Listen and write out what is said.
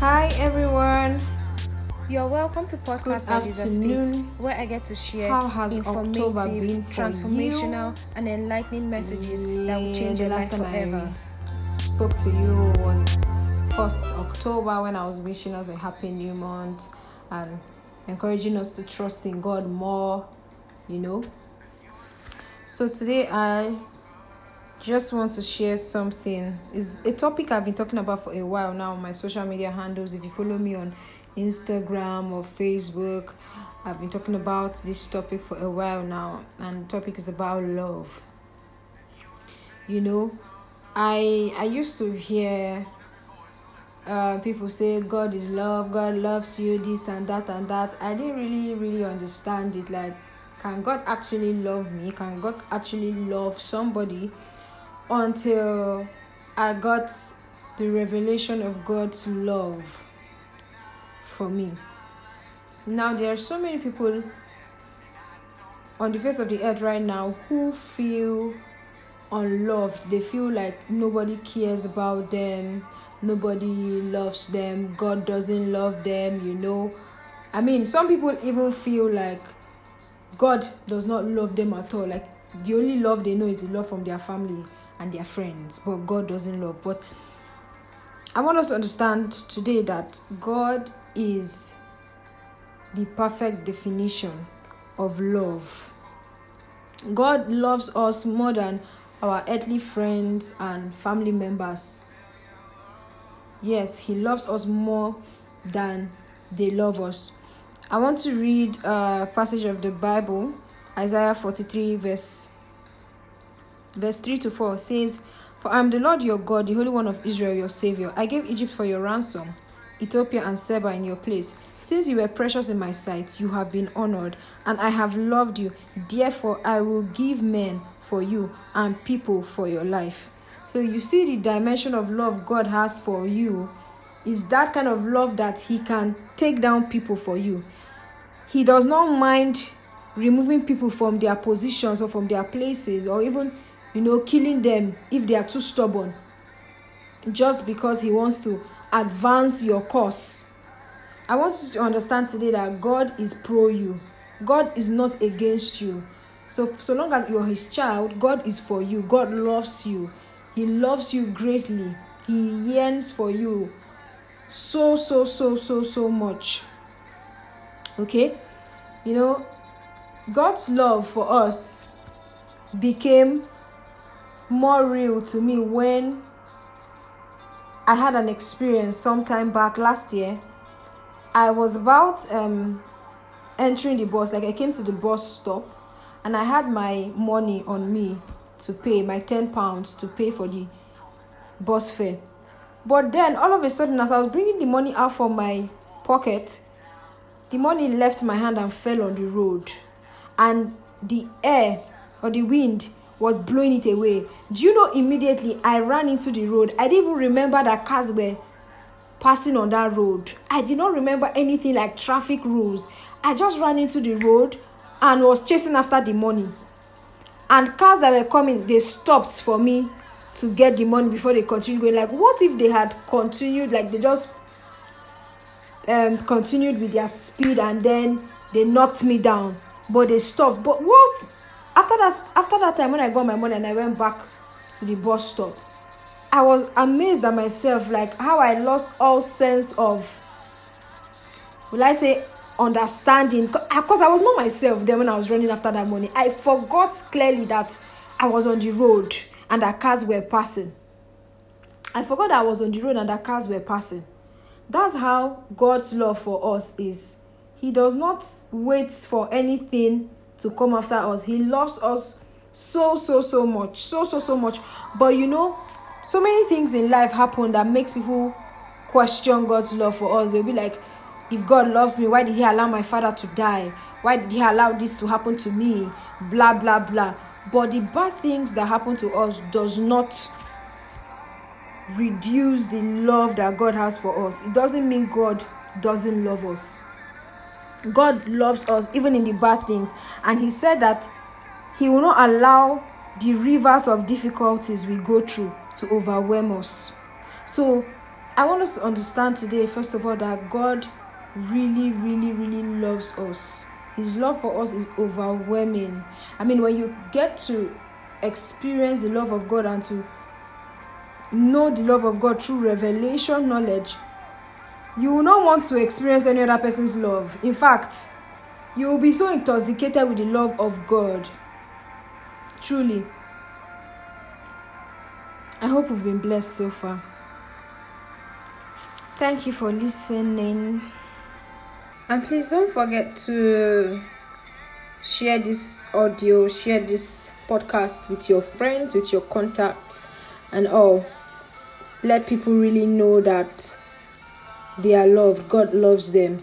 Hi everyone. You're welcome to Podcast Good Lisa Speaks, afternoon. where I get to share How has informative, October been for transformational, you? and enlightening messages that will change the your life last time forever. I spoke to you was first October when I was wishing us a happy new month and encouraging us to trust in God more, you know. So today I just want to share something. Is a topic I've been talking about for a while now on my social media handles. If you follow me on Instagram or Facebook, I've been talking about this topic for a while now, and the topic is about love. You know, I I used to hear uh, people say God is love, God loves you, this and that and that. I didn't really really understand it. Like, can God actually love me? Can God actually love somebody? Until I got the revelation of God's love for me. Now there are so many people on the face of the earth right now who feel unloved. They feel like nobody cares about them, nobody loves them, God doesn't love them, you know. I mean, some people even feel like God does not love them at all. Like the only love they know is the love from their family and their friends, but God doesn't love. But I want us to understand today that God is the perfect definition of love. God loves us more than our earthly friends and family members. Yes, He loves us more than they love us. I want to read a passage of the Bible, Isaiah 43, verse verse 3 to 4 says, For I am the Lord your God, the Holy One of Israel, your Savior. I gave Egypt for your ransom, Ethiopia and Seba in your place. Since you were precious in my sight, you have been honored, and I have loved you. Therefore, I will give men for you and people for your life. So, you see, the dimension of love God has for you is that kind of love that He can take down people for you. He does not mind removing people from their positions or from their places or even you know killing them if they are too stubborn. Just because he wants to advance your cause i want you to understand today that god is pro you. God is not against you. So so long as you're his child god is for you. God loves you. He loves you greatly. He yearns for you so so so so so much. Okay? You know god's love for us became more real to me when I had an experience sometime back last year. I was about um, entering the bus, like I came to the bus stop, and I had my money on me to pay, my 10 pounds to pay for the bus fare. But then all of a sudden, as I was bringing the money out from my pocket, the money left my hand and fell on the road. And the air or the wind was blowing it away. Do you know immediately I ran into the road? I didn't even remember that cars were passing on that road. I did not remember anything like traffic rules. I just ran into the road and was chasing after the money. And cars that were coming, they stopped for me to get the money before they continued going. Like, what if they had continued, like, they just um, continued with their speed and then they knocked me down, but they stopped. But what after that after that time when i got my money and i went back to the bus stop i was amazed at myself like how i lost all sense of will i say understanding. Because i was not myself then when i was running after that money. I forgot clearly that i was on the road and that cars were passing. I forgot that i was on the road and that cars were passing. That's how god's love for us is. He does not wait for anything to come after us. He loves us so so so much, so so so much. But you know, so many things in life happen that makes people question God's love for us. They'll be like, if God loves me, why did he allow my father to die? Why did he allow this to happen to me? Blah blah blah. But the bad things that happen to us does not reduce the love that God has for us. It doesn't mean God doesn't love us. God loves us even in the bad things. And He said that He will not allow the rivers of difficulties we go through to overwhelm us. So I want us to understand today, first of all, that God really, really, really loves us. His love for us is overwhelming. I mean, when you get to experience the love of God and to know the love of God through revelation knowledge, you will not want to experience any other person's love. In fact, you will be so intoxicated with the love of God. Truly. I hope we've been blessed so far. Thank you for listening. And please don't forget to share this audio, share this podcast with your friends, with your contacts, and all. Let people really know that they are loved. God loves them.